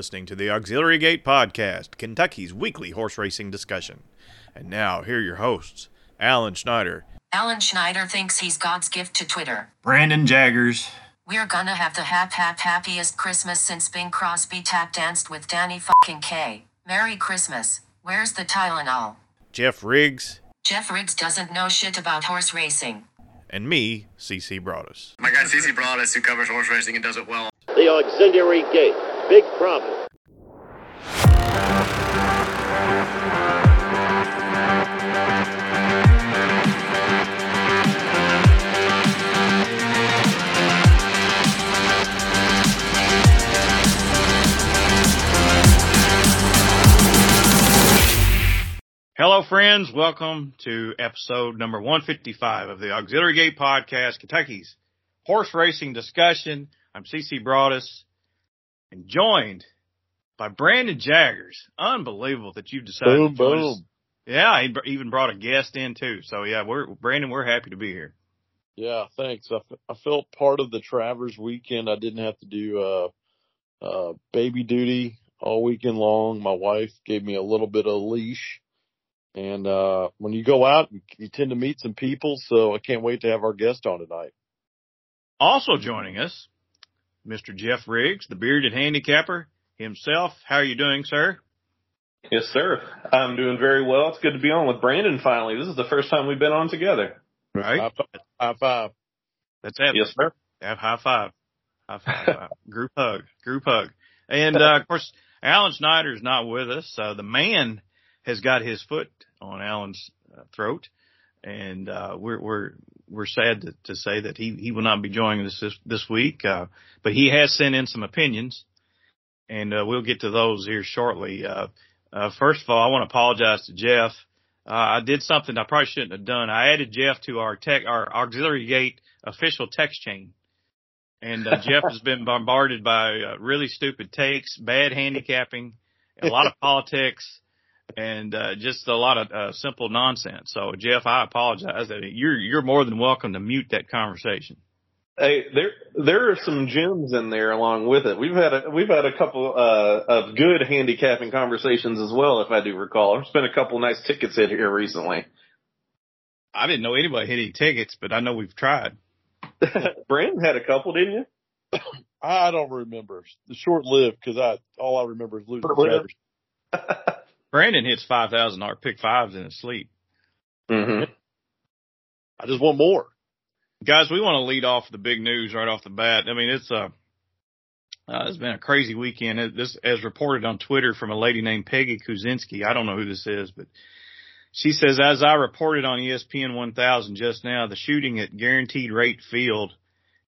listening to the Auxiliary Gate Podcast, Kentucky's weekly horse racing discussion. And now, here are your hosts, Alan Schneider. Alan Schneider thinks he's God's gift to Twitter. Brandon Jaggers. We're gonna have the hap hap happiest Christmas since Bing Crosby tap danced with Danny fucking Kaye. Merry Christmas. Where's the Tylenol? Jeff Riggs. Jeff Riggs doesn't know shit about horse racing. And me, CC Broaddus. My guy CC Broaddus, who covers horse racing and does it well. The auxiliary gate. Big problem. Hello, friends. Welcome to episode number 155 of the Auxiliary Gate Podcast, Kentucky's horse racing discussion. I'm CC Broaddus and joined by Brandon Jaggers. Unbelievable that you've decided Boom, to join us. boom. Yeah, he even brought a guest in too. So yeah, we're Brandon. We're happy to be here. Yeah, thanks. I, f- I felt part of the Travers weekend. I didn't have to do uh, uh, baby duty all weekend long. My wife gave me a little bit of leash. And uh, when you go out, you, you tend to meet some people. So I can't wait to have our guest on tonight. Also joining us, Mr. Jeff Riggs, the bearded handicapper himself. How are you doing, sir? Yes, sir. I'm doing very well. It's good to be on with Brandon finally. This is the first time we've been on together. Right. High five. High five. That's it. Yes, sir. Have high five. High five. group hug. Group hug. And uh, of course, Alan Schneider's not with us. Uh, the man has got his foot on Alan's uh, throat, and uh, we're we're we're sad to, to say that he he will not be joining us this this week. Uh, but he has sent in some opinions, and uh, we'll get to those here shortly. Uh, uh, first of all, I want to apologize to Jeff. Uh, I did something I probably shouldn't have done. I added Jeff to our tech, our auxiliary gate official text chain. And uh, Jeff has been bombarded by uh, really stupid takes, bad handicapping, a lot of politics, and uh, just a lot of uh, simple nonsense. So Jeff, I apologize. You're you're more than welcome to mute that conversation. Hey, there there are some gems in there along with it. We've had a we've had a couple uh, of good handicapping conversations as well, if I do recall. There's been a couple nice tickets in here recently. I didn't know anybody hit any tickets, but I know we've tried. Brandon had a couple, didn't you? I don't remember. The short lived because I all I remember is losing Short-lived. Travers. Brandon hits five thousand dollar pick fives in his sleep. hmm I just want more. guys, we want to lead off the big news right off the bat. I mean, it's a uh, it's been a crazy weekend. It- This, as reported on Twitter from a lady named Peggy Kusinski. I don't know who this is, but she says, as I reported on ESPN 1000 just now, the shooting at Guaranteed Rate Field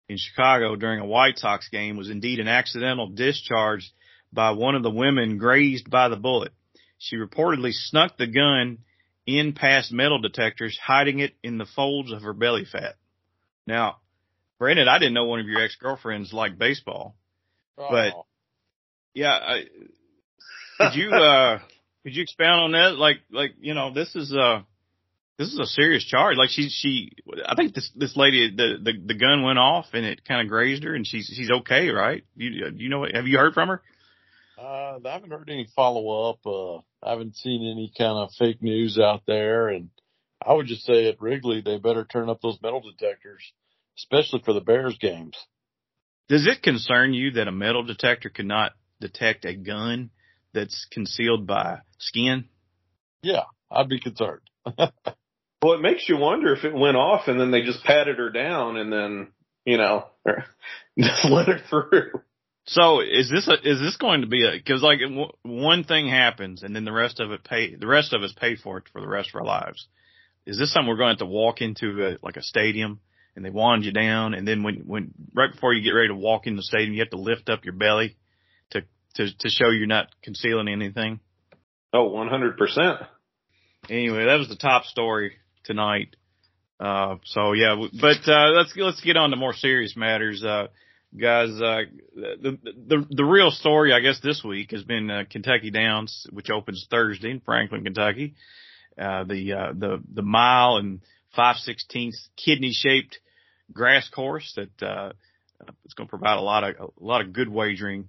in Chicago during a White Sox game was indeed an accidental discharge by one of the women grazed by the bullet. She reportedly snuck the gun in past metal detectors, hiding it in the folds of her belly fat. Now, Brandon, I didn't know one of your ex-girlfriends liked baseball. But- Oh. Yeah, I, could you, uh, could you expound on that? Like, like, you know, this is, uh, this is a serious charge. Like she, she, I think this, this lady, the, the, the gun went off and it kind of grazed her and she's, she's okay, right? You, you know, what- have you heard from her? Uh, I haven't heard any follow up. Uh, I haven't seen any kind of fake news out there. And I would just say at Wrigley, they better turn up those metal detectors, especially for the Bears games. Does it concern you that a metal detector cannot detect a gun that's concealed by skin? Yeah, I'd be concerned. Well, it makes you wonder if it went off and then they just patted her down and then you know just let her through. So is this a, is this going to be a because like w- one thing happens and then the rest of it pay the rest of us pay for it for the rest of our lives? Is this something we're going to have to walk into a, like a stadium and they wand you down and then when when right before you get ready to walk in the stadium you have to lift up your belly to to to show you're not concealing anything? Oh, one hundred percent. Anyway, that was the top story tonight. Uh, so yeah, but uh, let's let's get on to more serious matters. Uh, guys, uh, the, the, the real story, I guess, this week has been, uh, Kentucky Downs, which opens Thursday in Franklin, Kentucky. Uh, the, uh, the, the mile and five sixteenths kidney shaped grass course that, uh, it's going to provide a lot of, a lot of good wagering,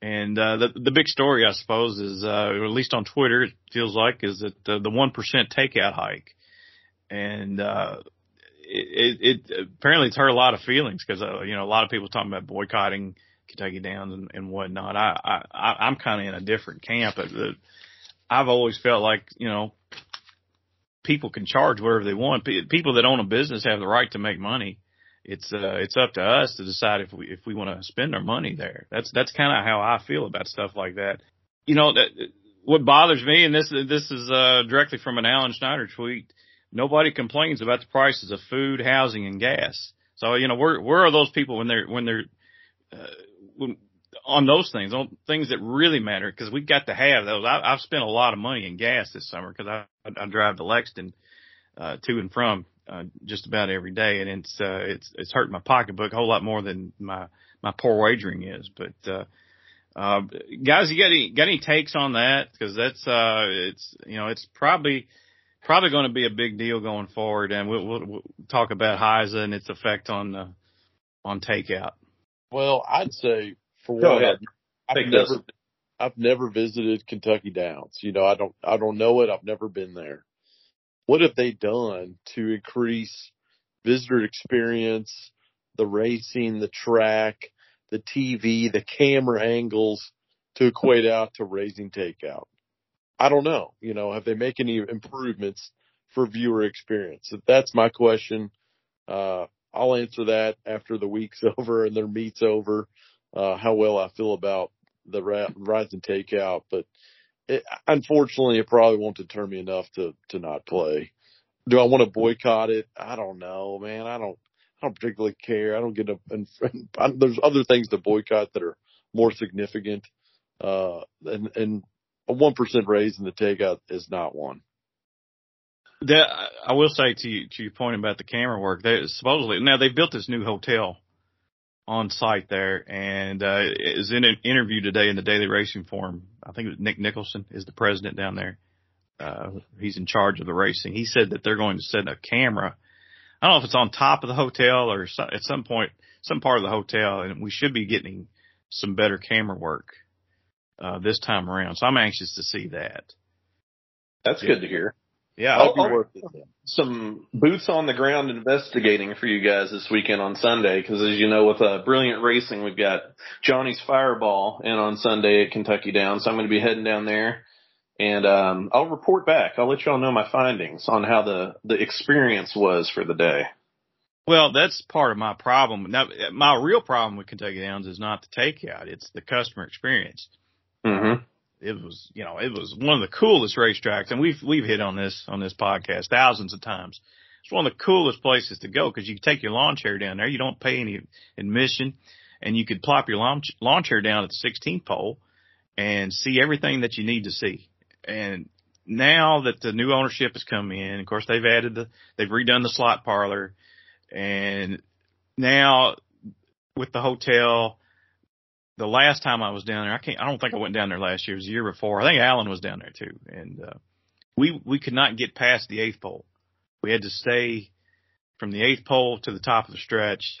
And uh, the the big story, I suppose, is uh, or at least on Twitter, it feels like, is that the the one percent takeout hike, and uh, it, it, apparently it's hurt a lot of feelings because uh, you know a lot of people talking about boycotting Kentucky Downs and, and whatnot. I, I I'm kind of in a different camp. I've always felt like you know people can charge whatever they want. People that own a business have the right to make money it's uh it's up to us to decide if we if we want to spend our money there. That's that's kind of how I feel about stuff like that. You know that what bothers me, and this this is uh directly from an Alan Schneider tweet. Nobody complains about the prices of food, housing, and gas. So you know where where are those people when they're when they're uh, when, on those things, on things that really matter? Because we've got to have those. I, I've spent a lot of money in gas this summer because I I drive to Lexington uh, to and from uh, just about every day, and it's uh, it's it's hurting my pocketbook a whole lot more than my my poor wagering is. But uh, uh, guys, you got any got any takes on that? Because that's uh, it's you know it's probably probably going to be a big deal going forward, and we'll, we'll, we'll talk about HISA and its effect on uh, on takeout. Well, I'd say for Go one, ahead. I've, I've this. never I've never visited Kentucky Downs. You know, I don't I don't know it. I've never been there. What have they done to increase visitor experience, the racing, the track, the TV, the camera angles to equate out to raising takeout? I don't know. You know, have they make any improvements for viewer experience? That's my question. Uh, I'll answer that after the week's over and their meet's over. Uh, how well I feel about the rise and takeout, but it, unfortunately, it probably won't deter me enough to to not play. Do I want to boycott it? I don't know, man. I don't. I don't particularly care. I don't get a. And, and there's other things to boycott that are more significant, uh, and and a one percent raise in the takeout is not one. That I will say to you, to your point about the camera work, they supposedly now they've built this new hotel on site there, and uh, is in an interview today in the Daily Racing Form. I think it was Nick Nicholson is the president down there. Uh, he's in charge of the racing. He said that they're going to set a camera. I don't know if it's on top of the hotel or at some point, some part of the hotel, and we should be getting some better camera work uh, this time around. So I'm anxious to see that. That's good to hear. Yeah, Oh, That'd be. Some boots on the ground investigating for you guys this weekend on Sunday because as you know with uh, Brilliant Racing we've got Johnny's Fireball in on Sunday at Kentucky Down so I'm going to be heading down there and um, I'll report back I'll let y'all know my findings on how the the experience was for the day Well, that's part of my problem. Now, my real problem with Kentucky Downs is not the takeout; it's the customer experience. Mm-hmm. It was, you know, it was one of the coolest racetracks, and we've we've hit on this on this podcast thousands of times. It's one of the coolest places to go because you can take your lawn chair down there. You don't pay any admission, and you could plop your lawn lawn chair down at the 16th pole and see everything that you need to see. And now that the new ownership has come in, of course they've added the they've redone the slot parlor, and now with the hotel, the last time I was down there, I can't, I don't think I went down there last year. It was the year before. I think Alan was down there too. And, uh, we, we could not get past the eighth pole. We had to stay from the eighth pole to the top of the stretch.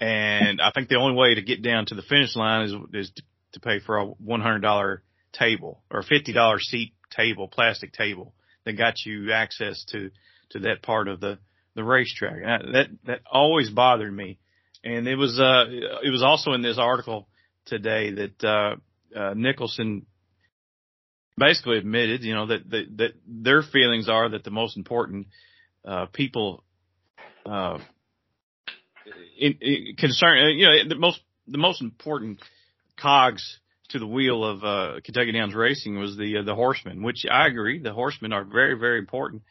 And I think the only way to get down to the finish line is, is to, to pay for a $100 table or a $50 seat table, plastic table that got you access to, to that part of the, the racetrack. And that, that always bothered me. And it was, uh, it was also in this article today that, uh, uh, Nicholson basically admitted, you know, that, that, that their feelings are that the most important, uh, people, uh, in, in concern, you know, the most, the most important cogs to the wheel of, uh, Kentucky Downs Racing was the, uh, the horsemen, which I agree, the horsemen are very, very important,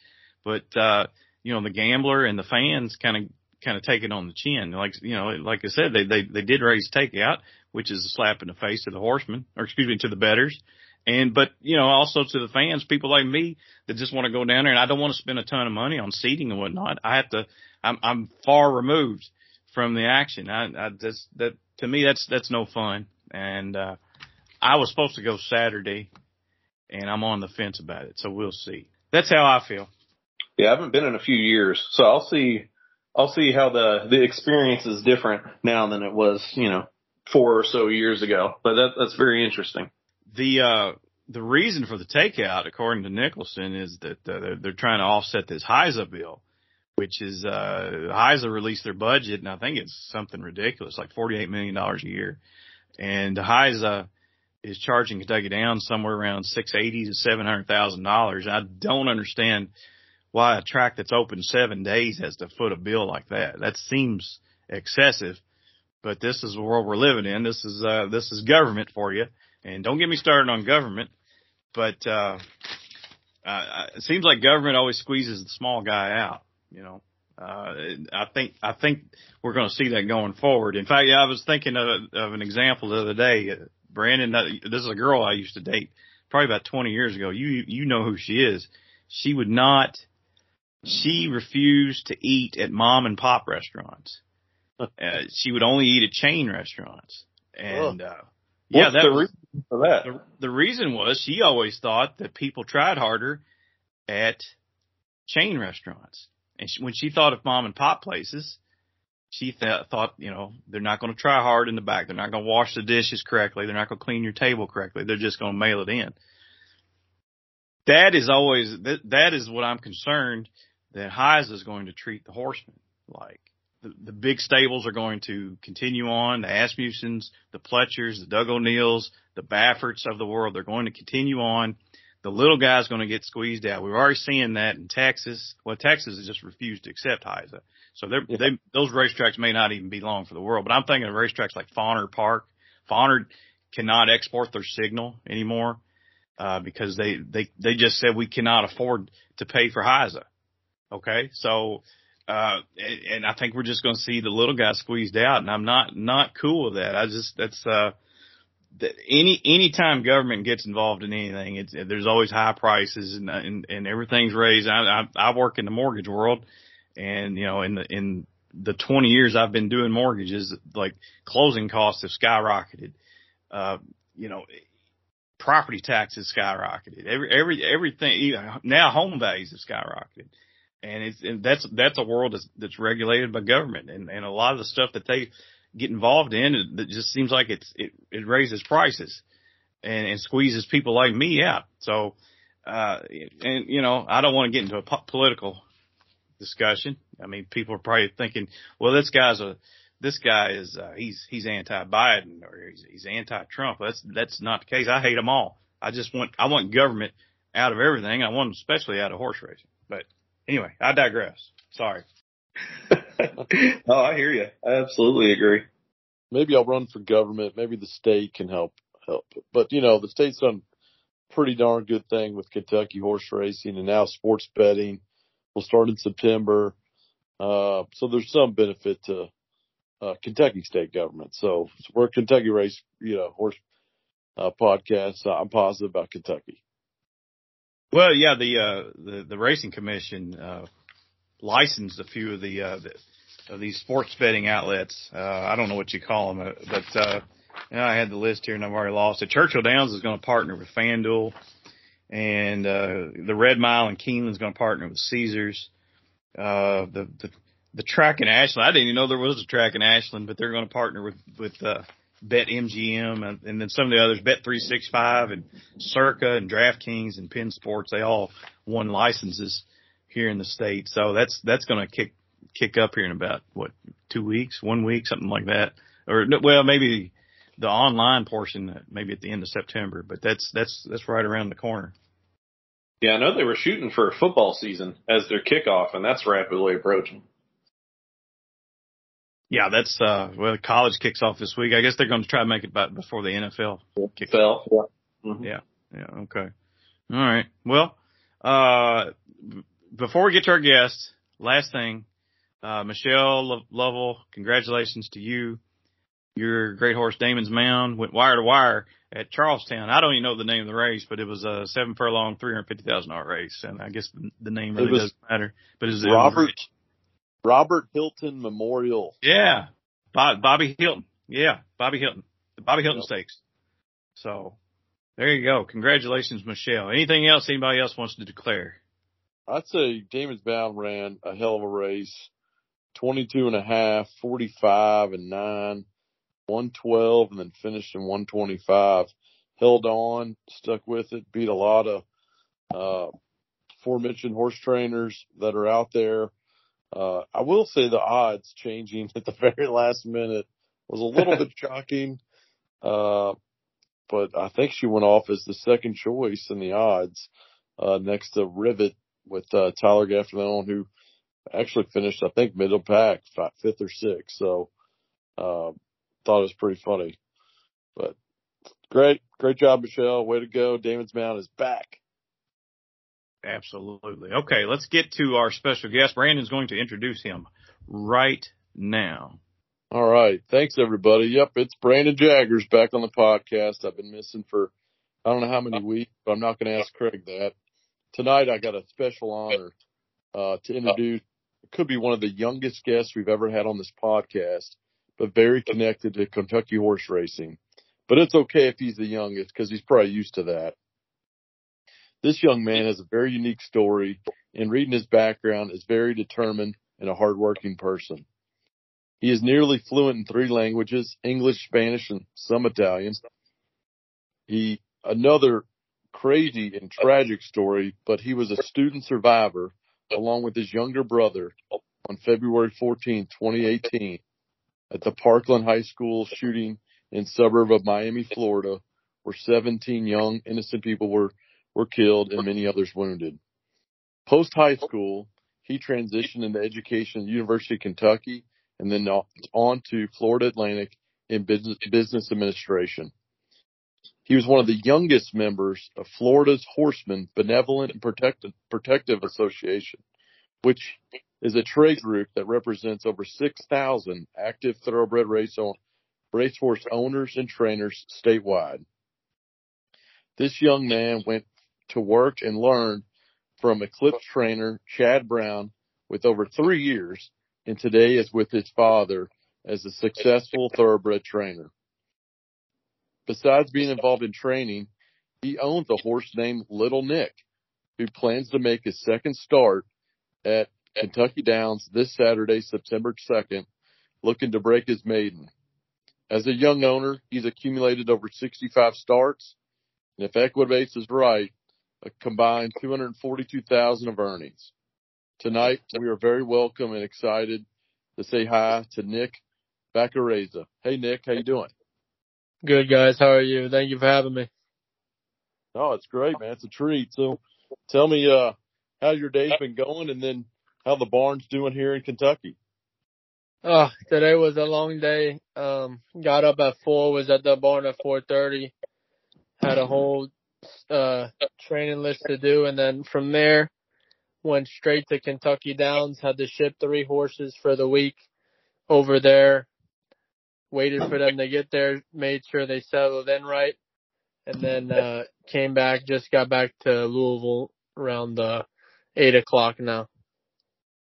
but, uh, you know, the gambler and the fans kind of, kind of take it on the chin. Like, you know, like I said, they, they, they did raise takeout, which is a slap in the face to the horsemen, or excuse me, to the betters. And, but, you know, also to the fans, people like me that just want to go down there and I don't want to spend a ton of money on seating and whatnot. I have to, I'm, I'm far removed from the action. I, I just, that, to me, that's, that's no fun. And, uh, I was supposed to go Saturday and I'm on the fence about it. So we'll see. That's how I feel. yeah I haven't been in a few years so I'll see I'll see how the the experience is different now than it was you know four or so years ago. But that, that's very interesting. The, uh, the reason for the takeout, according to Nicholson, is that uh, they're, they're trying to offset this HISA bill, which is, uh, HISA released their budget and I think it's something ridiculous, like $48 million a year. And the HISA is charging Kentucky down somewhere around 680 to $700,000. I don't understand why a track that's open seven days has to foot a bill like that. That seems excessive, but this is the world we're living in. This is, uh, this is government for you. And don't get me started on government, but, uh, uh, it seems like government always squeezes the small guy out, you know. Uh, I think, I think we're going to see that going forward. In fact, yeah, I was thinking of, of an example the other day. Brandon, uh, this is a girl I used to date probably about 20 years ago. You, you know who she is. She would not, she refused to eat at mom and pop restaurants. Uh, she would only eat at chain restaurants. And, uh, yeah, that the was, reason for that? the, the reason was she always thought that people tried harder at chain restaurants. And she, when she thought of mom and pop places, she th- thought, you know, they're not going to try hard in the back. They're not going to wash the dishes correctly. They're not going to clean your table correctly. They're just going to mail it in. That is always, that, that is what I'm concerned that HISA is going to treat the horsemen like. The, the big stables are going to continue on. The Asmussens, the Pletchers, the Doug O'Neills, the Bafferts of the world, they're going to continue on. The little guy's going to get squeezed out. We're already seeing that in Texas. Well, Texas has just refused to accept HISA. So they're, Yeah. they, those racetracks may not even be long for the world, but I'm thinking of racetracks like Fonner Park. Fonner cannot export their signal anymore, uh, because they, they, they just said we cannot afford to pay for HISA. Okay. So, uh, and, I think we're just going to see the little guy squeezed out and I'm not, not cool with that. I just, that's, uh, that any, anytime government gets involved in anything, it's, there's always high prices and, and, and everything's raised. I, I, I work in the mortgage world and, you know, in the, in the 20 years I've been doing mortgages, like closing costs have skyrocketed. Uh, you know, property taxes skyrocketed. Every, every, everything, now home values have skyrocketed. And it's, and that's, that's a world that's, that's regulated by government and, and a lot of the stuff that they get involved in, it, just seems like it's, it, it raises prices and, and squeezes people like me out. So, uh, and you know, I don't want to get into a po- political discussion. I mean, people are probably thinking, well, this guy's a, this guy is, uh, he's, he's anti-Biden or he's, he's anti-Trump. That's, that's not the case. I hate them all. I just want, I want government out of everything. I want them especially out of horse racing. But anyway, I digress. Sorry. oh, I hear you. I absolutely agree. maybe I'll run for government. Maybe the state can help help. But you know, the state's done pretty darn good thing with Kentucky horse racing and now sports betting will start in September. Uh, so there's some benefit to uh, Kentucky state government. So, we're a Kentucky race, you know, horse uh, podcast. I'm positive about Kentucky. Well, yeah, the, uh, the, the racing commission, uh, licensed a few of the, uh, the, of these sports betting outlets. Uh, I don't know what you call them, uh, but, uh, yeah, I had the list here and I've already lost it. Churchill Downs is going to partner with FanDuel and, uh, the Red Mile and Keeneland is going to partner with Caesars. Uh, the, the, the track in Ashland, I didn't even know there was a track in Ashland, but they're going to partner with, with, uh, Bet MGM and, and then some of the others, Bet 365 and Circa and DraftKings and Penn Sports, they all won licenses here in the state. So that's, that's going to kick, kick up here in about what, two weeks, one week, something like that. Or well, maybe the online portion, uh, maybe at the end of September, but that's, that's, that's right around the corner. Yeah, I know they were shooting for a football season as their kickoff, and that's rapidly approaching. Yeah, that's, uh, well, college kicks off this week. I guess they're going to try to make it by, before the NFL kicks off. Fell. Yeah. Mhm. Yeah. Yeah. Okay. All right. Well, uh, before we get to our guest, last thing, uh, Michelle Lo- Lovell, congratulations to you. Your great horse Damon's Mound went wire to wire at Charlestown. I don't even know the name of the race, but it was a seven furlong, three hundred fifty thousand dollar race, and I guess the, name It really doesn't matter. But it was, it Robert. Robert Hilton Memorial. Yeah. Bob, Bobby Hilton. Yeah. Bobby Hilton. The Bobby Hilton Yep. Stakes. So there you go. Congratulations, Michelle. Anything else anybody else wants to declare? I'd say Damon's Mound ran a hell of a race. 22 and a half, 45 and nine. 112 and then finished in 125. Held on, stuck with it, beat a lot of, uh, aforementioned horse trainers that are out there. Uh, I will say the odds changing at the very last minute was a little bit shocking. Uh, but I think she went off as the second choice in the odds, uh, next to Rivet with, uh, Tyler Gaffalione, who actually finished, I think, middle pack, fifth or sixth. So, uh, thought it was pretty funny, but great, great job, Michelle. Way to go. Damon's Mound is back. Absolutely. Okay, let's get to our special guest. Brandon's going to introduce him right now. All right. Thanks everybody. Yep. It's Brandon Jaggers back on the podcast. I've been missing for I don't know how many weeks, but I'm not going to ask Craig that. Tonight I got a special honor, uh, to introduce, it could be one of the youngest guests we've ever had on this podcast, but very connected to Kentucky horse racing. But it's okay if he's the youngest because he's probably used to that. This young man has a very unique story and reading his background is very determined and a hardworking person. He is nearly fluent in three languages, English, Spanish, and some Italian. He, another crazy and tragic story, but he was a student survivor along with his younger brother on February 14, 2018 at the Parkland High School shooting in suburb of Miami, Florida, where 17 young innocent people were were killed and many others wounded. Post high school, he transitioned into education at the University of Kentucky and then on to Florida Atlantic in business, business administration. He was one of the youngest members of Florida's Horsemen Benevolent and Protective, Protective Association, which is a trade group that represents over 6,000 active thoroughbred race on, racehorse owners and trainers statewide. This young man went to work and learn from Eclipse trainer Chad Brown with over three years and today is with his father as a successful thoroughbred trainer. Besides being involved in training, he owns a horse named Little Nick, who plans to make his second start at Kentucky Downs this Saturday, September 2nd, looking to break his maiden. As a young owner, he's accumulated over 65 starts, and if Equibase is right, a combined 242,000 of earnings. Tonight, we are very welcome and excited to say hi to Nick Vaccarezza. Hey, Nick, how you doing? Good, guys. How are you? Thank you for having me. Oh, it's great, man. It's a treat. So tell me, uh, how your day's been going and then how the barn's doing here in Kentucky. Oh, today was a long day. Um, got up at four, was at the barn at 4.30, had a whole, uh, training list to do. And then from there, went straight to Kentucky Downs, had to ship three horses for the week over there, waited for them to get there, made sure they settled in right, and then uh came back, just got back to Louisville around uh eight o'clock now.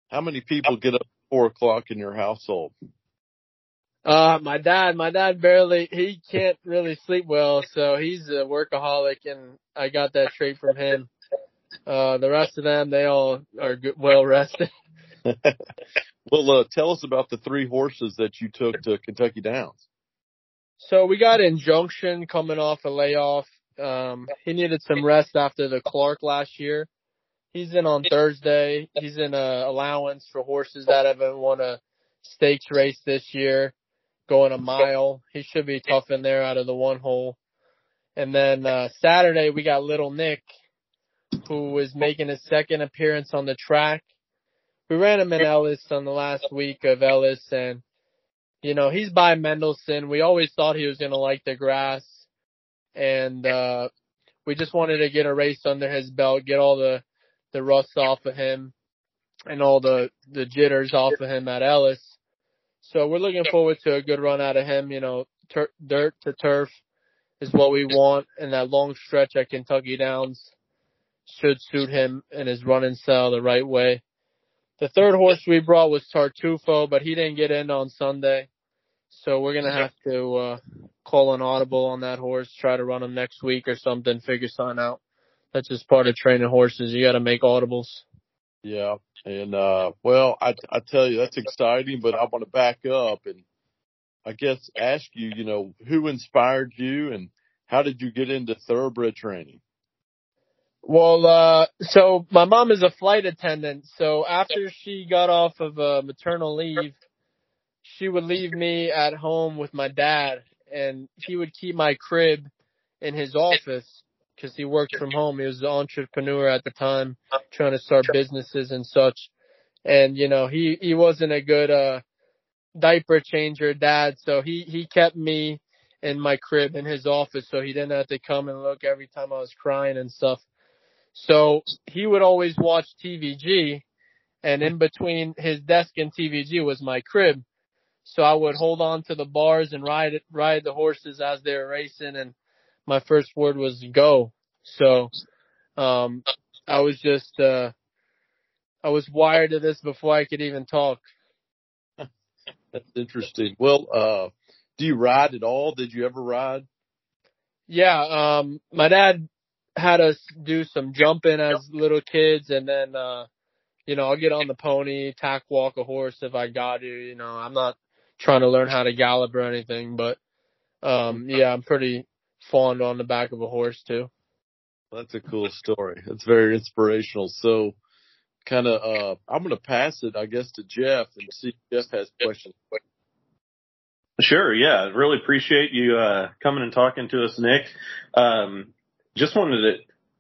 How many people get up at four o'clock in your household? Uh, my dad, my dad barely, he can't really sleep well, so he's a workaholic and I got that trait from him. Uh, the rest of them, they all are good, well rested. well, uh, tell us about the three horses that you took to Kentucky Downs. So we got Injunction coming off a layoff. Um, he needed some rest after the Clark last year. He's in on Thursday. He's in a allowance for horses that haven't won a stakes race this year, going a mile. He should be tough in there out of the one hole. And then uh Saturday we got Little Nick who was making his second appearance on the track. We ran him in Ellis on the last week of Ellis and, you know, he's by Mendelssohn. We always thought he was going to like the grass and, uh, we just wanted to get a race under his belt, get all the, the rust off of him and all the, the jitters off of him at Ellis. So we're looking forward to a good run out of him, you know, tur- dirt to turf is what we want in that long stretch at Kentucky Downs should suit him and his running style the right way. The third horse we brought was Tartufo, but he didn't get in on Sunday. So we're gonna have to uh call an audible on that horse, try to run him next week or something, figure something out. That's just part of training horses. You gotta make audibles. Yeah. And uh well I I tell you that's exciting, but I want to back up and I guess, ask you, you know, who inspired you and how did you get into thoroughbred training? Well, uh, so my mom is a flight attendant. So after she got off of uh, maternal leave, she would leave me at home with my dad and he would keep my crib in his office because he worked from home. He was an entrepreneur at the time, trying to start businesses and such. And you know, he he wasn't a good uh diaper changer dad, so he he kept me in my crib in his office, so he didn't have to come and look every time I was crying and stuff. So he would always watch TVG, and in between his desk and TVG was my crib. So I would hold on to the bars and ride ride the horses as they were racing, and my first word was go. So, um, I was just, uh, I was wired to this before I could even talk. That's interesting. Well, uh, do you ride at all? Did you ever ride? Yeah, um, my dad had us do some jumping as little kids and then, uh, you know, I'll get on the pony, tack walk a horse if I got to, you know, I'm not trying to learn how to gallop or anything, but, um, yeah, I'm pretty fond on the back of a horse too. That's a cool story. It's very inspirational. So, kind of, uh, I'm going to pass it, I guess, to Jeff and see if Jeff has questions. Sure. Yeah. Really appreciate you, uh, coming and talking to us, Nick. Um, just wanted to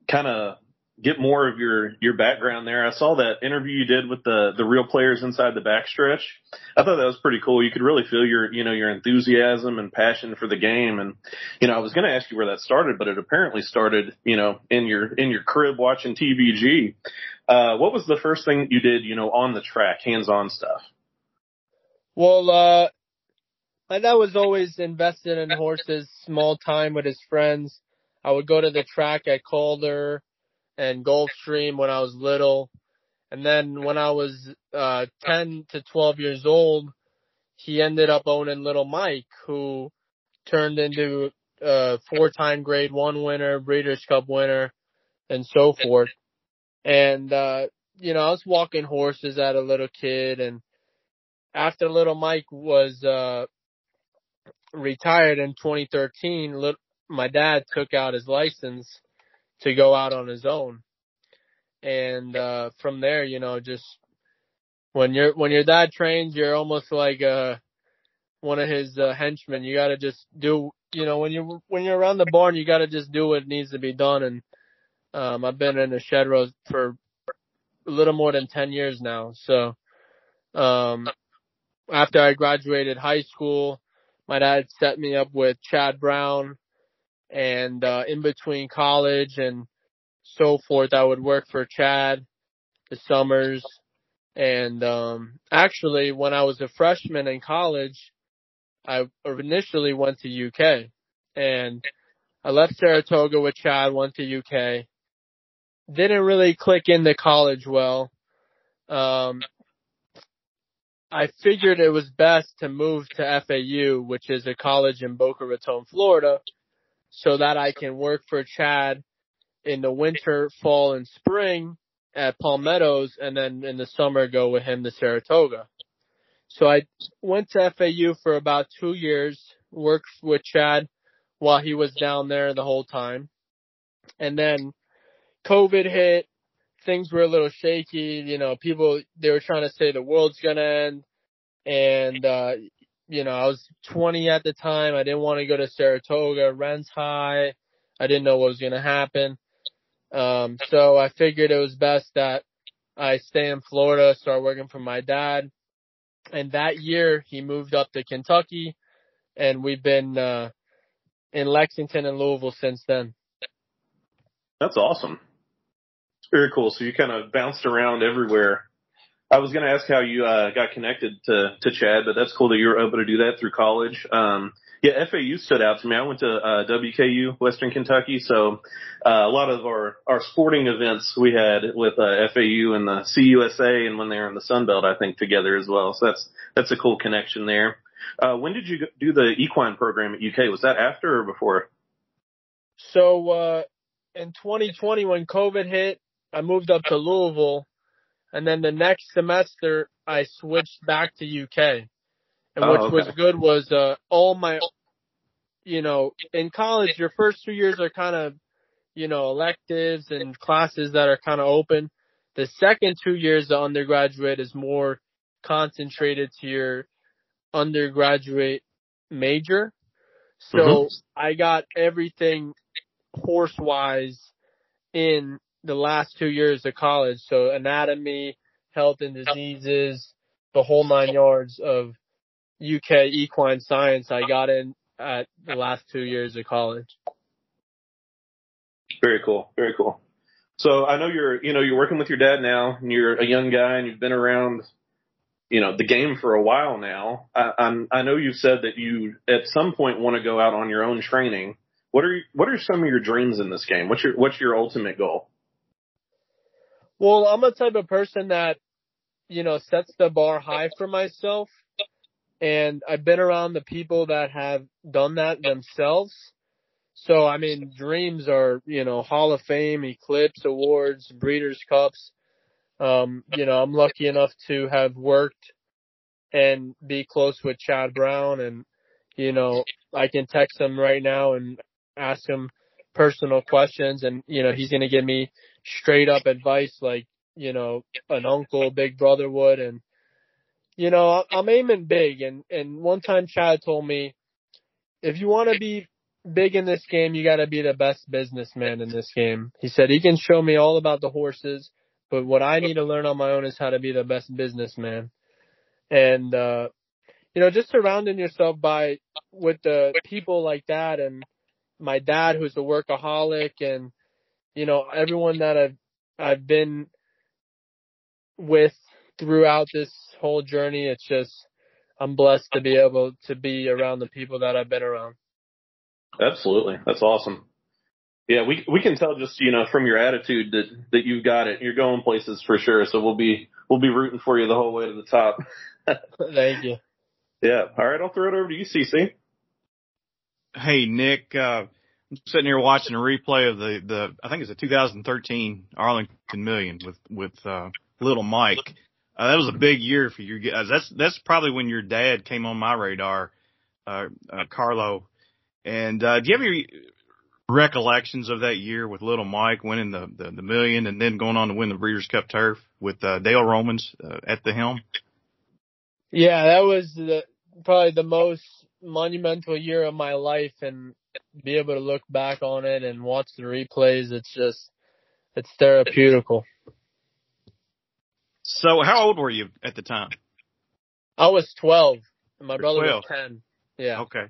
kind of get more of your, your background there. I saw that interview you did with the, the real players inside the backstretch. I thought that was pretty cool. You could really feel your, you know, your enthusiasm and passion for the game. And, you know, I was going to ask you where that started, but it apparently started, you know, in your, in your crib watching TVG. Uh, what was the first thing you did, you know, on the track, hands on stuff? Well, uh, my dad was always invested in horses, small time with his friends. I would go to the track at Calder and Gulfstream when I was little. And then when I was uh 10 to 12 years old, he ended up owning little Mike who turned into a four-time grade 1 winner, Breeders' Cup winner and so forth. And uh you know, I was walking horses at a little kid and after little Mike was uh retired in 2013, little, my dad took out his license to go out on his own. And, uh, from there, you know, just when you're, when your dad trains, you're almost like, uh, one of his, uh, henchmen. You gotta just do, you know, when you, when you're around the barn, you gotta just do what needs to be done. And, um, I've been in the shed row for a little more than 10 years now. So, um, after I graduated high school, my dad set me up with Chad Brown and uh, in between college and so forth, I would work for Chad the summers. And um, actually, when I was a freshman in college, I initially went to UK, and I left Saratoga with Chad, went to UK. Didn't really click into college well. Um, I figured it was best to move to FAU, which is a college in Boca Raton, Florida, so that I can work for Chad in the winter, fall, and spring at Palm Meadows, and then in the summer go with him to Saratoga. So I went to FAU for about two years, worked with Chad while he was down there the whole time. And then COVID hit, things were a little shaky, you know, people, they were trying to say the world's gonna end. And, uh, you know, I was 20 at the time. I didn't want to go to Saratoga. Rent's high. I didn't know what was going to happen. Um, so I figured it was best that I stay in Florida, start working for my dad. And that year he moved up to Kentucky and we've been, uh, in Lexington and Louisville since then. That's awesome. It's very cool. So you kind of bounced around everywhere I was going to ask how you uh, got connected to to Chad, but that's cool that you were able to do that through college. Um, yeah, FAU stood out to me. I went to uh, WKU, Western Kentucky, so uh, a lot of our our sporting events we had with uh, FAU and the CUSA, and when they were in the Sun Belt, I think together as well. So that's that's a cool connection there. Uh, when did you do the equine program at UK? Was that after or before? So uh, in 2020, when COVID hit, I moved up to Louisville and then the next semester I switched back to UK. And Oh, what okay. was good was uh all my you know, in college your first two years are kind of you know, electives and classes that are kind of open. The second two years of undergraduate is more concentrated to your undergraduate major. So Mhm. I got everything course wise in the last two years of college. So anatomy, health and diseases, the whole nine yards of UK equine science I got in at the last two years of college. Very cool. Very cool. So I know you're, you know, you're working with your dad now and you're a young guy and you've been around, you know, the game for a while now. I, I'm, I know you've said that you at some point want to go out on your own training. What are, what are some of your dreams in this game? What's your, what's your ultimate goal? Well, I'm a type of person that, you know, sets the bar high for myself. And I've been around the people that have done that themselves. So, I mean, dreams are, you know, Hall of Fame, Eclipse Awards, Breeders' Cups. Um, you know, I'm lucky enough to have worked and be close with Chad Brown and, you know, I can text him right now and ask him personal questions and, you know, he's going to give me straight up advice like, you know, an uncle, big brother would. And, you know, I'm aiming big. And, and one time Chad told me, if you want to be big in this game, you got to be the best businessman in this game. He said he can show me all about the horses, but what I need to learn on my own is how to be the best businessman. And, uh, you know, just surrounding yourself by, with the people like that and my dad who's a workaholic and, you know, everyone that I've, I've been with throughout this whole journey. It's just, I'm blessed to be able to be around the people that I've been around. Absolutely. That's awesome. Yeah, we we can tell just you know from your attitude that that you've got it. You're going places for sure. So we'll be we'll be rooting for you the whole way to the top. Thank you. Yeah. All right, I'll throw it over to you, CC. Hey Nick, uh, Sitting here watching a replay of the the I think it's a 2013 Arlington Million with with uh, little Mike. Uh, that was a big year for you guys. That's that's probably when your dad came on my radar, uh, uh Carlo. And uh, do you have any recollections of that year with little Mike winning the, the the million and then going on to win the Breeders' Cup Turf with uh, Dale Romans uh, at the helm? Yeah, that was the, probably the most monumental year of my life and be able to look back on it and watch the replays. It's just, it's therapeutical. So how old were you at the time? I was 12 and my You're brother 12. was 10. Yeah. Okay.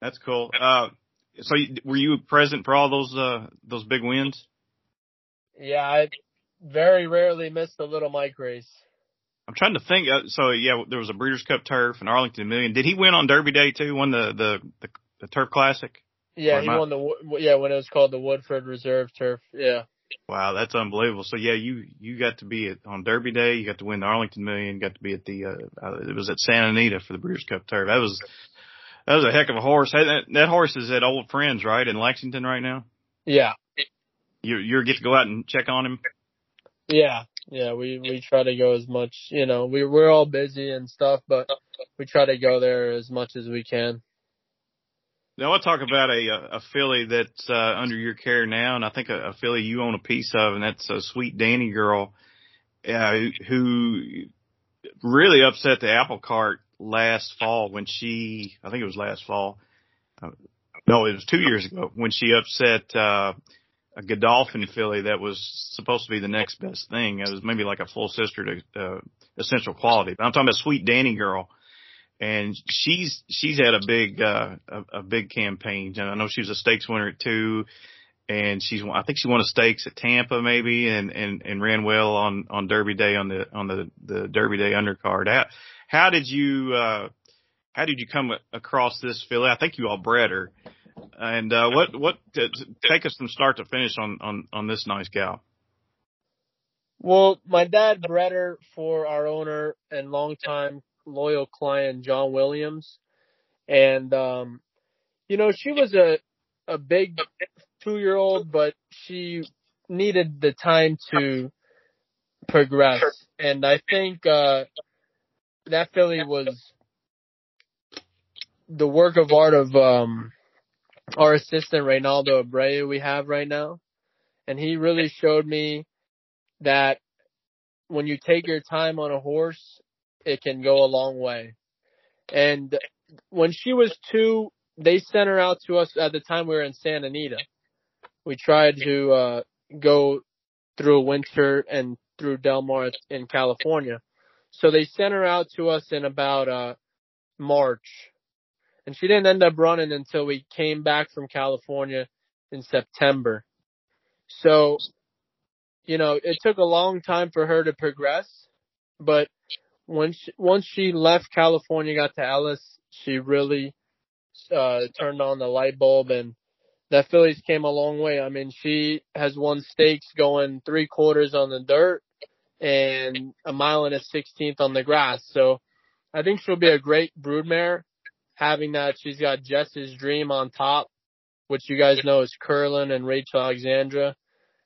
That's cool. Uh, so you, were you present for all those, uh, those big wins? Yeah, I very rarely missed a little Mike race. I'm trying to think. Uh, so yeah, there was a Breeders' Cup Turf and Arlington Million. Did he win on Derby Day too? Won the, the, the, the Turf Classic? Yeah, he I- won the, yeah, when it was called the Woodford Reserve Turf. Yeah. Wow, that's unbelievable. So yeah, you, you got to be at, on Derby Day. You got to win the Arlington Million. Got to be at the, uh, uh it was at Santa Anita for the Breeders' Cup Turf. That was, that was a heck of a horse. Hey, that, that horse is at Old Friends, right? In Lexington right now? Yeah. You, you get to go out and check on him? Yeah. Yeah. We, we try to go as much, you know, we, we're all busy and stuff, but we try to go there as much as we can. Now I want to talk about a a filly that's uh, under your care now, and I think a, a filly you own a piece of, and that's a sweet Danny girl, uh, who really upset the apple cart last fall when she, I think it was last fall, uh, no, it was two years ago when she upset uh, a Godolphin filly that was supposed to be the next best thing. It was maybe like a full sister to uh, Essential Quality, but I'm talking about sweet Danny girl and she's she's had a big uh a, a big campaign. And I know she was a stakes winner at two, and she's I think she won a stakes at Tampa maybe, and and and ran well on on Derby Day on the on the the Derby Day undercard. How how did you uh how did you come across this filly? I think you all bred her. And uh what what take us from start to finish on on on this nice gal. Well, my dad bred her for our owner and longtime loyal client, John Williams. And, um, you know, she was a, a big two year old, but she needed the time to progress. And I think, uh, that filly was the work of art of um our assistant Reynaldo Abreu we have right now. And he really showed me that when you take your time on a horse, it can go a long way. And when she was two, they sent her out to us at the time we were in Santa Anita. We tried to uh go through winter and through Del Mar in California. So they sent her out to us in about uh March. And she didn't end up running until we came back from California in September. So, you know, it took a long time for her to progress, but when she, once she left California, got to Ellis, she really uh turned on the light bulb and that filly's came a long way. I mean, she has won stakes going three quarters on the dirt and a mile and a sixteenth on the grass. So I think she'll be a great broodmare having that. She's got Jess's Dream on top, which you guys know is Curlin and Rachel Alexandra.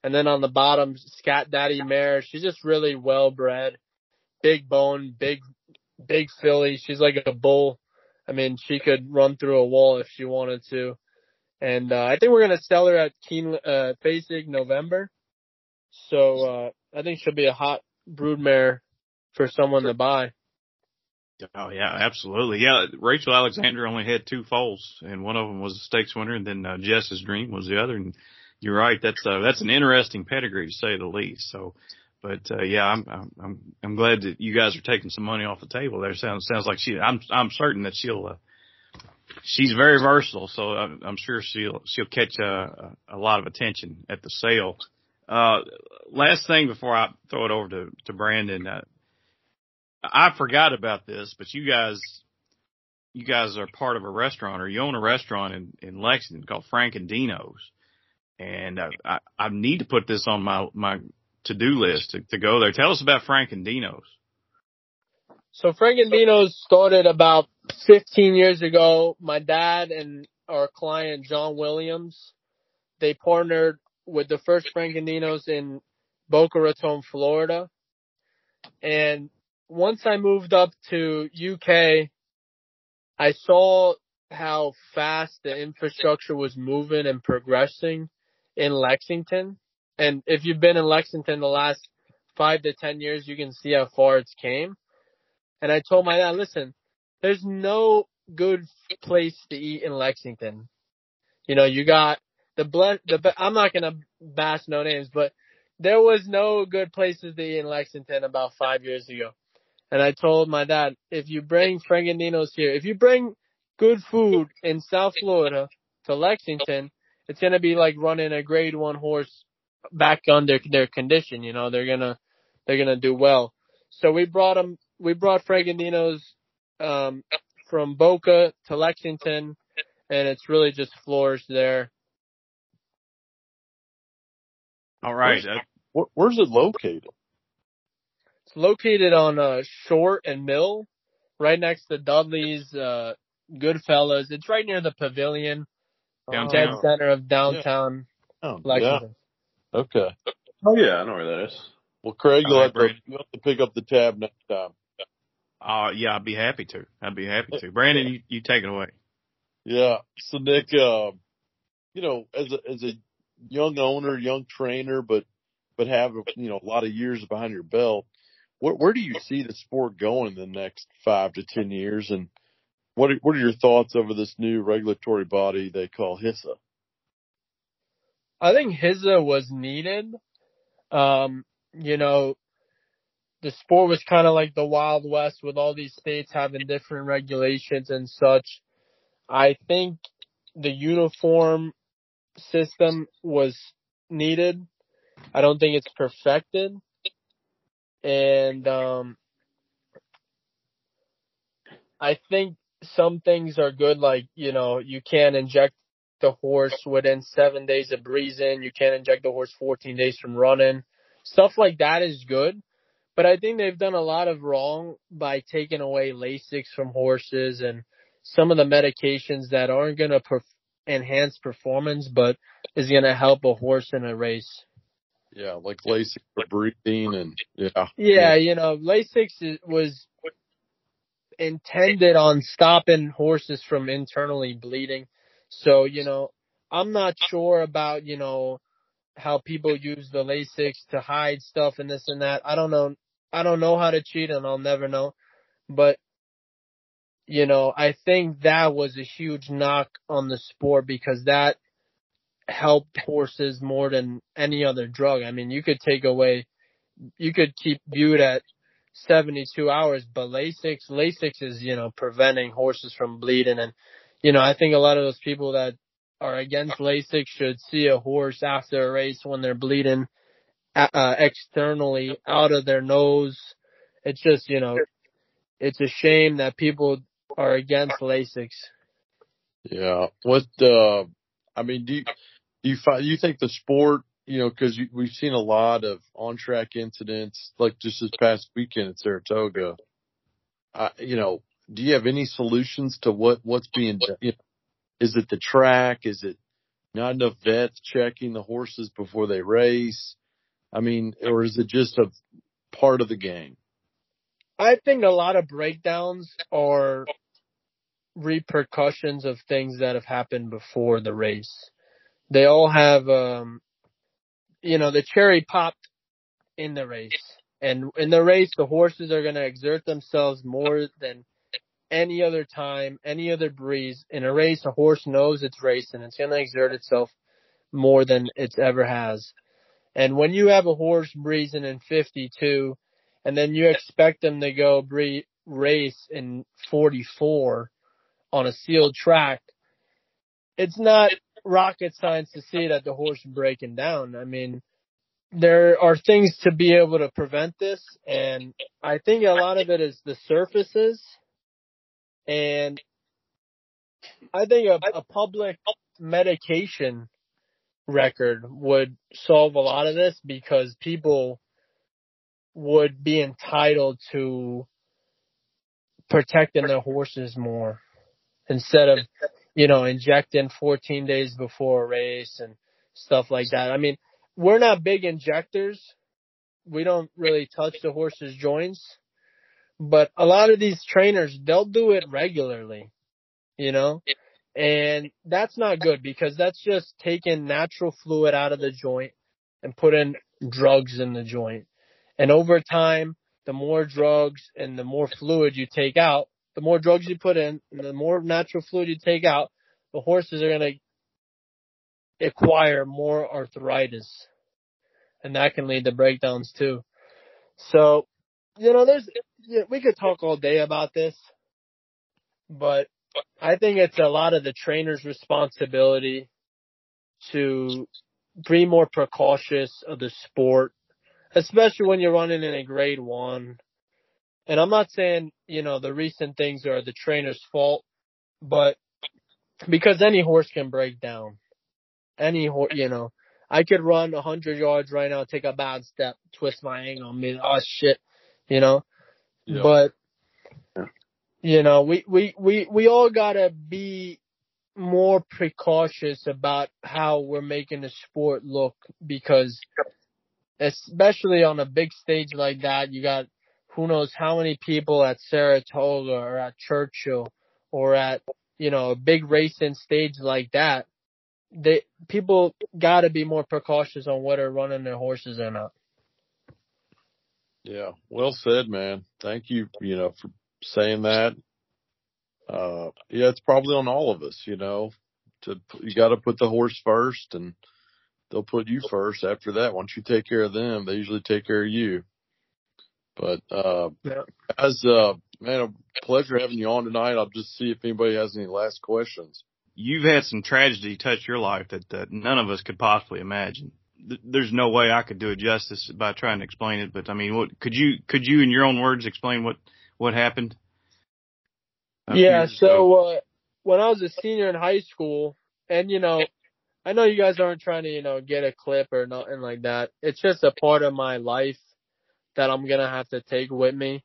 And then on the bottom, Scat Daddy Mare. She's just really well bred, big bone, big, big filly. She's like a bull. I mean, she could run through a wall if she wanted to. And, uh, I think we're going to sell her at Keen, uh, Basic November. So, uh, I think she'll be a hot broodmare for someone to buy. Oh yeah, absolutely. Yeah, Rachel Alexandra only had two foals, and one of them was a stakes winner, and then uh, Jess's Dream was the other. And you're right, that's uh, that's an interesting pedigree to say the least. So, but uh, yeah, I'm I'm I'm glad that you guys are taking some money off the table. There sounds sounds like she. I'm I'm certain that she'll. Uh, she's very versatile, so I'm, I'm sure she'll she'll catch a, a lot of attention at the sale. Uh, last thing before I throw it over to to Brandon. Uh, I forgot about this, but you guys, you guys are part of a restaurant or you own a restaurant in, in Lexington called Frank and Dino's. And I, I, I need to put this on my, my to-do list to, to go there. Tell us about Frank and Dino's. So Frank and Dino's started about 15 years ago. My dad and our client, John Williams, they partnered with the first Frank and Dino's in Boca Raton, Florida. And once I moved up to UK, I saw how fast the infrastructure was moving and progressing in Lexington. And if you've been in Lexington the last five to ten years, you can see how far it's came. And I told my dad, listen, there's no good place to eat in Lexington. You know, you got the blend, the, I'm not to bash no names, but there was no good places to eat in Lexington about five years ago. And I told my dad, if you bring Frank here, if you bring good food in South Florida to Lexington, it's gonna be like running a grade one horse back under their their condition. You know, they're gonna they're gonna do well. So we brought them. We brought Frank and Dino's um, from Boca to Lexington, and it's really just floors there. All right. Where's, uh, where's it located? It's located on uh, Short and Mill, right next to Dudley's, uh, Goodfellas. It's right near the Pavilion, downtown. dead center of downtown yeah. Oh, Lexington. Yeah. Okay. Oh yeah, I know where that is. Well, Craig, you'll, All have, to, you'll have to pick up the tab next time. Uh, yeah, I'd be happy to. I'd be happy to. Brandon, you, you take it away. Yeah. So Nick, uh, you know, as a, as a young owner, young trainer, but, but have, you know, a lot of years behind your belt, where, where do you see the sport going in the next five to ten years? And what are, what are your thoughts over this new regulatory body they call HISA? I think HISA was needed. Um, you know, the sport was kind of like the Wild West with all these states having different regulations and such. I think the uniform system was needed. I don't think it's perfected and um, I think some things are good, like you know you can inject the horse within seven days of breezing. You can't inject the horse 14 days from running. Stuff like that is good. But I think they've done a lot of wrong by taking away Lasix from horses and some of the medications that aren't going to perf- enhance performance, but is going to help a horse in a race. Yeah, like Lasix for breathing and yeah. Yeah, you know, Lasix was intended on stopping horses from internally bleeding. So, you know, I'm not sure about, you know, how people use the Lasix to hide stuff and this and that. I don't know. I don't know how to cheat and I'll never know. But, you know, I think that was a huge knock on the sport because that helped horses more than any other drug. I mean, you could take away, you could keep viewed at 72 hours, but Lasix, Lasix is, you know, preventing horses from bleeding. And, you know, I think a lot of those people that are against Lasix should see a horse after a race when they're bleeding uh, externally out of their nose. It's just, you know, it's a shame that people are against Lasix. Yeah. What, uh, I mean, do you, do you find, you think the sport, you know, cause you, we've seen a lot of on track incidents, like just this past weekend at Saratoga. I, you know, do you have any solutions to what, what's being done? Is it the track? Is it not enough vets checking the horses before they race? I mean, or is it just a part of the game? I think a lot of breakdowns are repercussions of things that have happened before the race. They all have, um, you know, the cherry popped in the race. And in the race, the horses are going to exert themselves more than any other time, any other breeze. In a race, a horse knows it's racing. It's going to exert itself more than it's ever has. And when you have a horse breezing in 52 and then you expect them to go bre- race in 44 on a sealed track, it's not rocket science to see that the horse breaking down. I mean, there are things to be able to prevent this and I think a lot of it is the surfaces and I think a, a public medication record would solve a lot of this because people would be entitled to protecting their horses more instead of, you know, injecting 14 days before a race and stuff like that. I mean, we're not big injectors. We don't really touch the horse's joints. But a lot of these trainers, they'll do it regularly, you know? And that's not good because that's just taking natural fluid out of the joint and putting drugs in the joint. And over time, the more drugs and the more fluid you take out, the more drugs you put in and the more natural fluid you take out, the horses are going to acquire more arthritis. And that can lead to breakdowns too. So, you know, there's yeah, we could talk all day about this, but I think it's a lot of the trainer's responsibility to be more precautious of the sport, especially when you're running in a grade one. And I'm not saying, you know, the recent things are the trainer's fault, but because any horse can break down. Any horse, you know, I could run a hundred yards right now, take a bad step, twist my ankle, I mean, oh shit, you know, Yeah. but you know, we we we we all gotta be more precautious about how we're making the sport look because especially on a big stage like that, you got who knows how many people at Saratoga or at Churchill or at, you know, a big racing stage like that. They people gotta be more precautious on whether running their horses or not. Yeah. Well said, man. Thank you, you know, for saying that. Uh, yeah, it's probably on all of us, you know, to, you got to put the horse first and they'll put you first after that. Once you take care of them, they usually take care of you. But, uh, Yeah. as, uh, man, a pleasure having you on tonight. I'll just see if anybody has any last questions. You've had some tragedy touch your life that, that none of us could possibly imagine. Th- There's no way I could do it justice by trying to explain it, but I mean, what could you could you in your own words explain what what happened? Yeah, so uh when I was a senior in high school and you know, I know you guys aren't trying to, you know, get a clip or nothing like that. It's just a part of my life that I'm going to have to take with me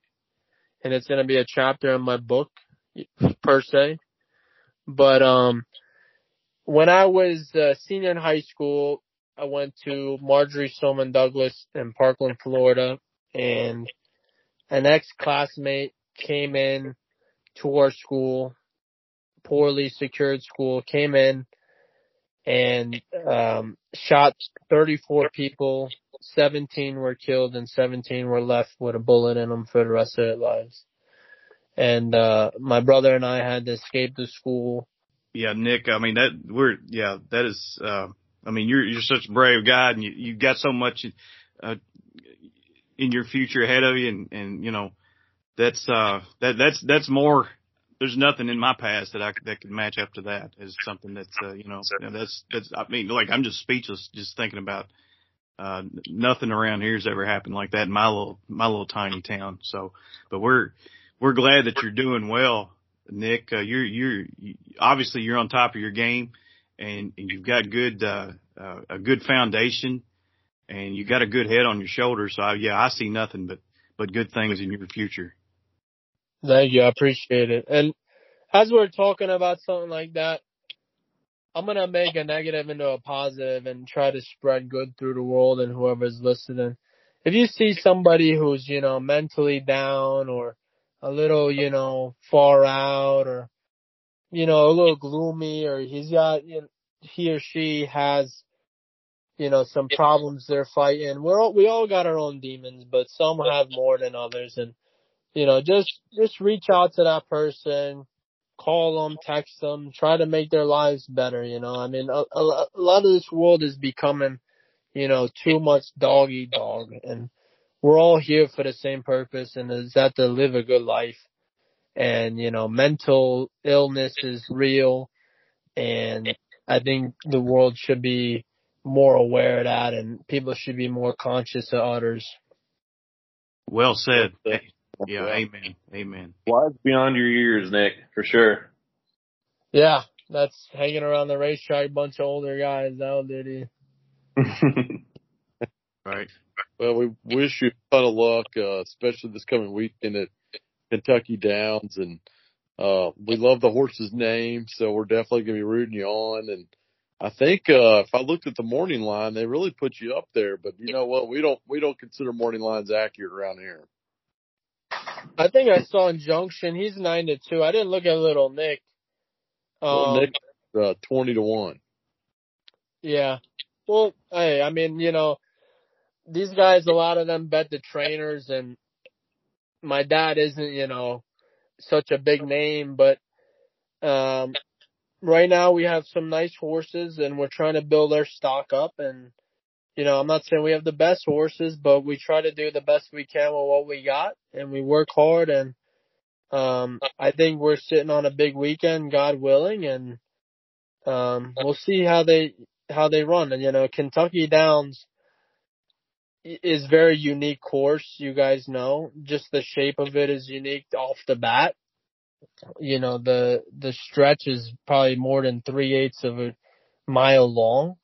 and it's going to be a chapter in my book per se. But um when I was a senior in high school, I went to Marjorie Stoneman Douglas in Parkland, Florida and an ex-classmate came in to our school, poorly secured school, came in and um, shot 34 people. 17 were killed and 17 were left with a bullet in them for the rest of their lives. And uh, my brother and I had to escape the school. Yeah, Nick. I mean that we're yeah that is. Uh, I mean you're you're such a brave guy and you you've got so much uh, in your future ahead of you and and you know that's uh that that's that's more there's nothing in my past that I that could match up to that as something that's uh, you know that's that's I mean like I'm just speechless just thinking about uh nothing around here's ever happened like that in my little my little tiny town. So but we're we're glad that you're doing well Nick. Uh, you're you're you, obviously you're on top of your game and, and you've got good uh, uh a good foundation and you got a good head on your shoulders so I, yeah I see nothing but but good things in your future Thank you. I appreciate it. And as we're talking about something like that, I'm to make a negative into a positive and try to spread good through the world and whoever's listening. If you see somebody who's, you know, mentally down or a little, you know, far out or, you know, a little gloomy or he's got, you know, he or she has, you know, some problems they're fighting. We're all, we all got our own demons, but some have more than others. And you know, just just reach out to that person, call them, text them, try to make their lives better. You know, I mean, a, a, a lot of this world is becoming, you know, too much dog eat dog, and we're all here for the same purpose, and is that to live a good life. And you know, mental illness is real, and I think the world should be more aware of that, and people should be more conscious of others. Well said. Yeah, amen. Amen. Wise beyond your years, Nick, for sure. Yeah, that's hanging around the racetrack, bunch of older guys. That'll do right. Well, we wish you a ton of luck, uh, especially this coming weekend at Kentucky Downs. And, uh, we love the horse's name, so we're definitely going to be rooting you on. And I think, uh, if I looked at the morning line, they really put you up there, but you know what? We don't, we don't consider morning lines accurate around here. I think I saw in Junction. He's nine to two. I didn't look at little Nick. Um, Nick, uh, twenty to one. Yeah. Well, hey, I mean, you know, these guys, a lot of them bet the trainers, and my dad isn't, you know, such a big name, but um, right now we have some nice horses, and we're trying to build our stock up, and you know, I'm not saying we have the best horses, but we try to do the best we can with what we got and we work hard and um I think we're sitting on a big weekend, God willing, and um we'll see how they how they run. And you know, Kentucky Downs is very unique course, you guys know. Just the shape of it is unique off the bat. You know, the the stretch is probably more than three eighths of a mile long.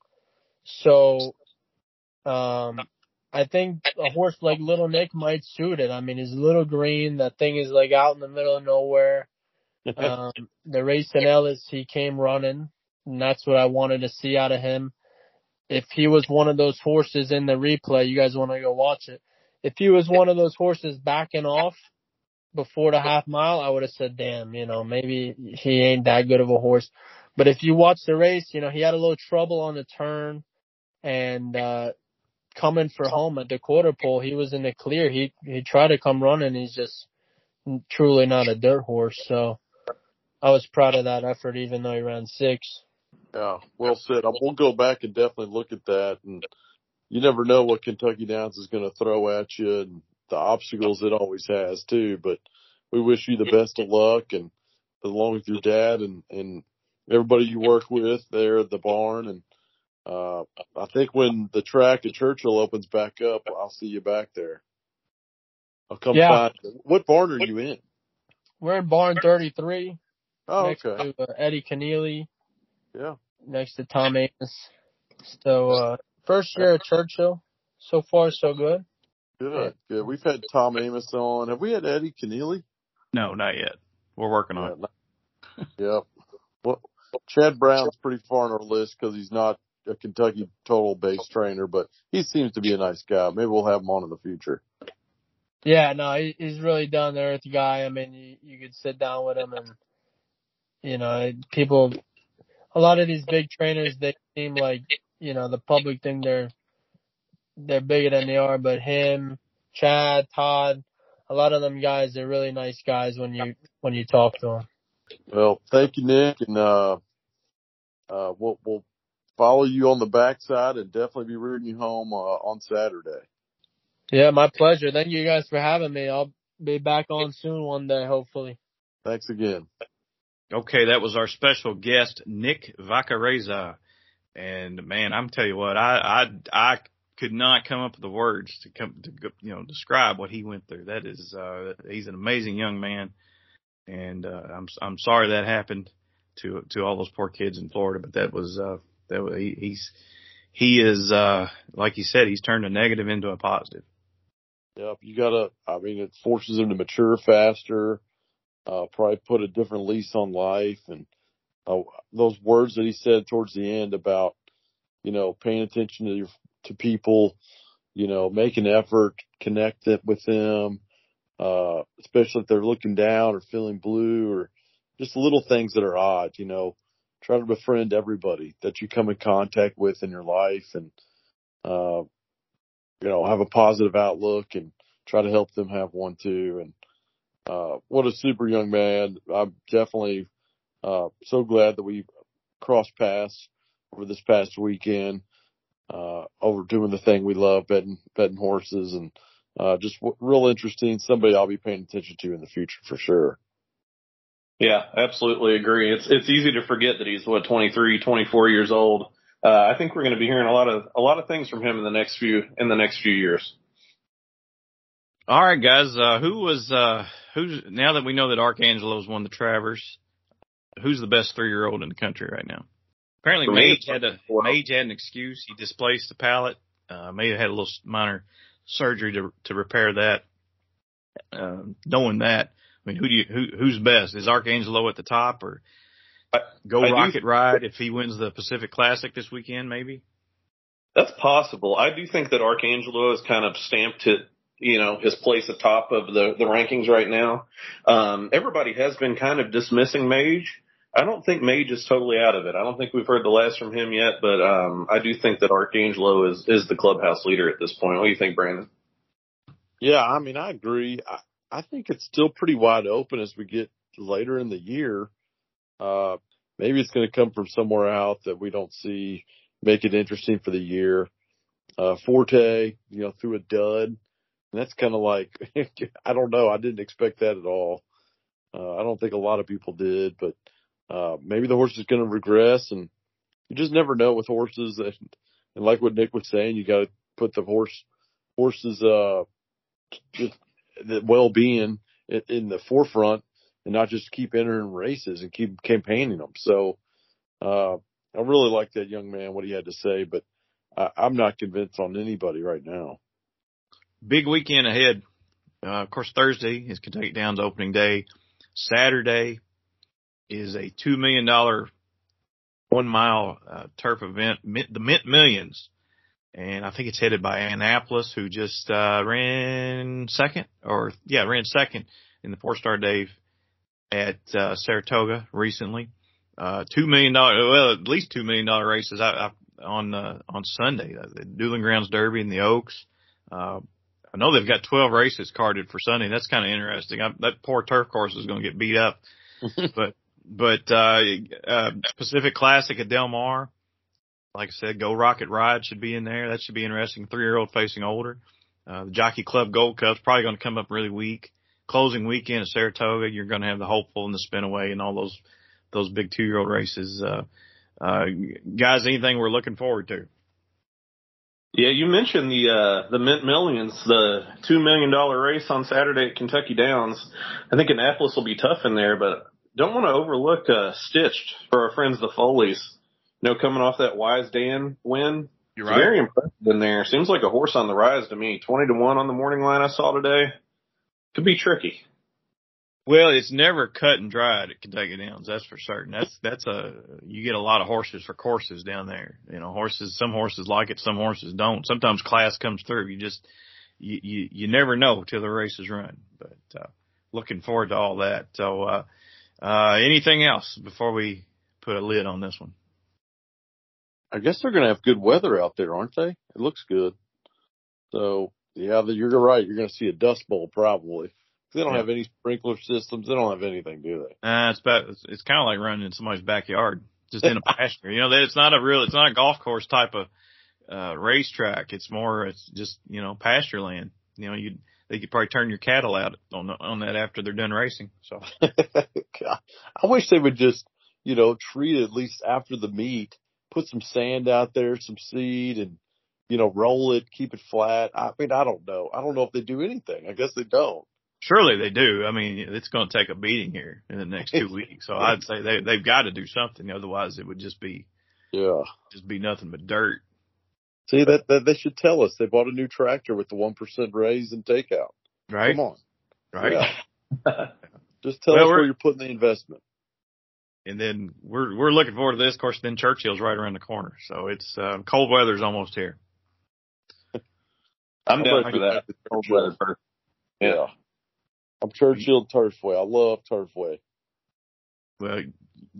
So um, I think a horse like Little Nick might suit it. I mean, he's little green. That thing is like out in the middle of nowhere. um, the race in Ellis, he came running, and that's what I wanted to see out of him. If he was one of those horses in the replay, you guys want to go watch it. If he was one of those horses backing off before the half mile, I would have said, damn, you know, maybe he ain't that good of a horse. But if you watch the race, you know, he had a little trouble on the turn and, uh, coming for home at the quarter pole, he was in the clear. He he tried to come running. He's just truly not a dirt horse. So I was proud of that effort, even though he ran six. Yeah, well said. We'll go back and definitely look at that. And you never know what Kentucky Downs is going to throw at you and the obstacles it always has too. But we wish you the best of luck and along with your dad and and everybody you work with there at the barn and uh, I think when the track at Churchill opens back up, I'll see you back there. I'll come yeah. find. What barn are you in? We're in barn 33. Oh, next okay. To, uh, Eddie Kenneally. Yeah. Next to Tom Amoss. So, uh, first year at Churchill. So far, so good. Good, good. We've had Tom Amoss on. Have we had Eddie Kenneally? No, not yet. We're working on it. yep. Well, Chad Brown's pretty far on our list because he's not a Kentucky total base trainer, but he seems to be a nice guy. Maybe we'll have him on in the future. Yeah, no, he's really down to earth guy. I mean, you, you could sit down with him and, you know, people, a lot of these big trainers, they seem like, you know, the public think they're, they're bigger than they are, but him, Chad, Todd, a lot of them guys, they're really nice guys when you, when you talk to them. Well, thank you, Nick, and uh, uh, we'll we'll follow you on the backside and definitely be rooting you home uh, on Saturday. Yeah, my pleasure. Thank you guys for having me. I'll be back on soon one day, hopefully. Thanks again. Okay, that was our special guest, Nick Vaccarezza. And man, I'm tell you what, I, I, I could not come up with the words to come to, you know, describe what he went through. That is, uh, he's an amazing young man. And, uh, I'm, I'm sorry that happened to, to all those poor kids in Florida, but that was, uh, that was, he, he's, he is, uh, like you said, he's turned a negative into a positive. Yep, you gotta. I mean, it forces them to mature faster. Uh, probably put a different lease on life, and uh, those words that he said towards the end about, you know, paying attention to your, to people, you know, make an effort, connect it with them, uh, especially if they're looking down or feeling blue or just little things that are odd. You know, try to befriend everybody that you come in contact with in your life, and uh, you know, have a positive outlook and try to help them have one too. And, uh, what a super young man. I'm definitely, uh, so glad that we crossed paths over this past weekend, uh, over doing the thing we love, betting, betting horses and, uh, just w- real interesting. Somebody I'll be paying attention to in the future for sure. Yeah, absolutely agree. It's it's easy to forget that he's what 23, 24 years old uh, I think we're going to be hearing a lot of a lot of things from him in the next few in the next few years. All right, guys. Uh, who was uh, who's now that we know that Arcangelo's won the Travers? Who's the best three year old in the country right now? Apparently, Mage had a well- Mage had an excuse. He displaced the palate. Uh, may have had a little minor surgery to to repair that. Uh, knowing that, I mean, who do you who who's best? Is Arcangelo at the top or Go I do- Rocket Ride if he wins the Pacific Classic this weekend? Maybe. That's possible. I do think that Arcangelo has kind of stamped it, you know, his place atop of the, the rankings right now. Um, everybody has been kind of dismissing Mage. I don't think Mage is totally out of it. I don't think we've heard the last from him yet, but, um, I do think that Arcangelo is, is the clubhouse leader at this point. What do you think, Brandon? Yeah, I mean, I agree. I, I think it's still pretty wide open as we get later in the year. Uh, maybe it's going to come from somewhere out that we don't see, make it interesting for the year. Uh, Forte, you know, threw a dud. That's kind of like, I don't know. I didn't expect that at all. Uh, I don't think a lot of people did, but, uh, maybe the horse is going to regress and you just never know with horses. And, and like what Nick was saying, you got to put the horse, horses, uh, just the well-being in, in the forefront and not just keep entering races and keep campaigning them. So, uh, I really like that young man, what he had to say, but I, I'm not convinced on anybody right now. Big weekend ahead. Uh, of course, Thursday is Kentucky Downs opening day. Saturday is a two million dollar one mile uh, turf event, the Mint Millions, and I think it's headed by Annapolis, who just uh, ran second, or yeah, ran second in the Fourstardave at uh, Saratoga recently. Uh, two million dollar, well, at least two million dollar races I, I, on uh, on Sunday. Uh, The Dueling Grounds Derby and the Oaks. Uh, I know they've got 12 races carded for Sunday. That's kind of interesting. I, that poor turf course is going to get beat up. but, but, uh, uh, Pacific Classic at Del Mar, like I said, Go Rocket Ride should be in there. That should be interesting. Three year old facing older. Uh, the Jockey Club Gold Cup's probably going to come up really weak. Closing weekend at Saratoga, you're going to have the Hopeful and the Spinaway and all those, those big two year old races. Uh, uh, guys, anything we're looking forward to? Yeah, you mentioned the uh the Mint Millions, the two million dollar race on Saturday at Kentucky Downs. I think Annapolis will be tough in there, but don't want to overlook uh Stitched for our friends the Foleys. You know, coming off that Wise Dan win. You're It's Very impressive in there. Seems like a horse on the rise to me. Twenty to one on the morning line I saw today. Could be tricky. Well, it's never cut and dried at Kentucky Downs. That's for certain. That's that's a you get a lot of horses for courses down there. You know, horses. Some horses like it, some horses don't. Sometimes class comes through. You just you, you, you never know till the race is run, but, uh, looking forward to all that. So, uh, uh, anything else before we put a lid on this one? I guess they're going to have good weather out there, aren't they? It looks good. So yeah, you're right. You're going to see a dust bowl probably. They don't Yeah. have any sprinkler systems. They don't have anything, do they? Uh, it's about, it's, it's kind of like running in somebody's backyard, just in a pasture. You know, that it's not a real, it's not a golf course type of, uh, racetrack. It's more, it's just, you know, pasture land. You know, you, they could probably turn your cattle out on, on that after they're done racing. So, God, I wish they would just, you know, treat it at least after the meet, put some sand out there, some seed, and you know, roll it, keep it flat. I mean, I don't know. I don't know if they do anything. I guess they don't. Surely they do. I mean, it's going to take a beating here in the next two weeks. So I'd say they, they've got to do something. Otherwise it would just be, Yeah. just be nothing but dirt. See that, that they should tell us they bought a new tractor with the one percent raise and takeout. Right. Come on, Right. Yeah. just tell Well, us where you're putting the investment. And then we're, we're looking forward to this. Of course, then Churchill's right around the corner. So it's, uh, cold weather's almost here. I'm down I'm for that. Cold weather. Yeah. I'm Churchill Turfway. I love Turfway. Well,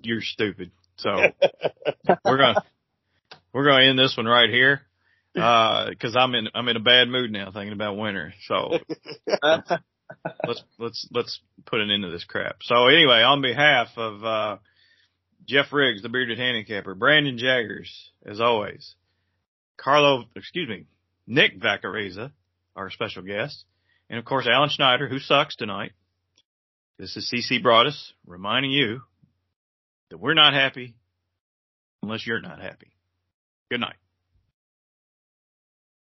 you're stupid. So we're gonna we're gonna end this one right here because I'm in I'm in a bad mood now thinking about winter. So let's let's let's put an end to this crap. So anyway, on behalf of uh, Jeff Riggs, the bearded handicapper, Brandon Jaggers, as always, Carlo, excuse me, Nick Vaccarezza, our special guest, and of course Alan Schneider, who sucks tonight. This is CC Broaddus reminding you that we're not happy unless you're not happy. Good night.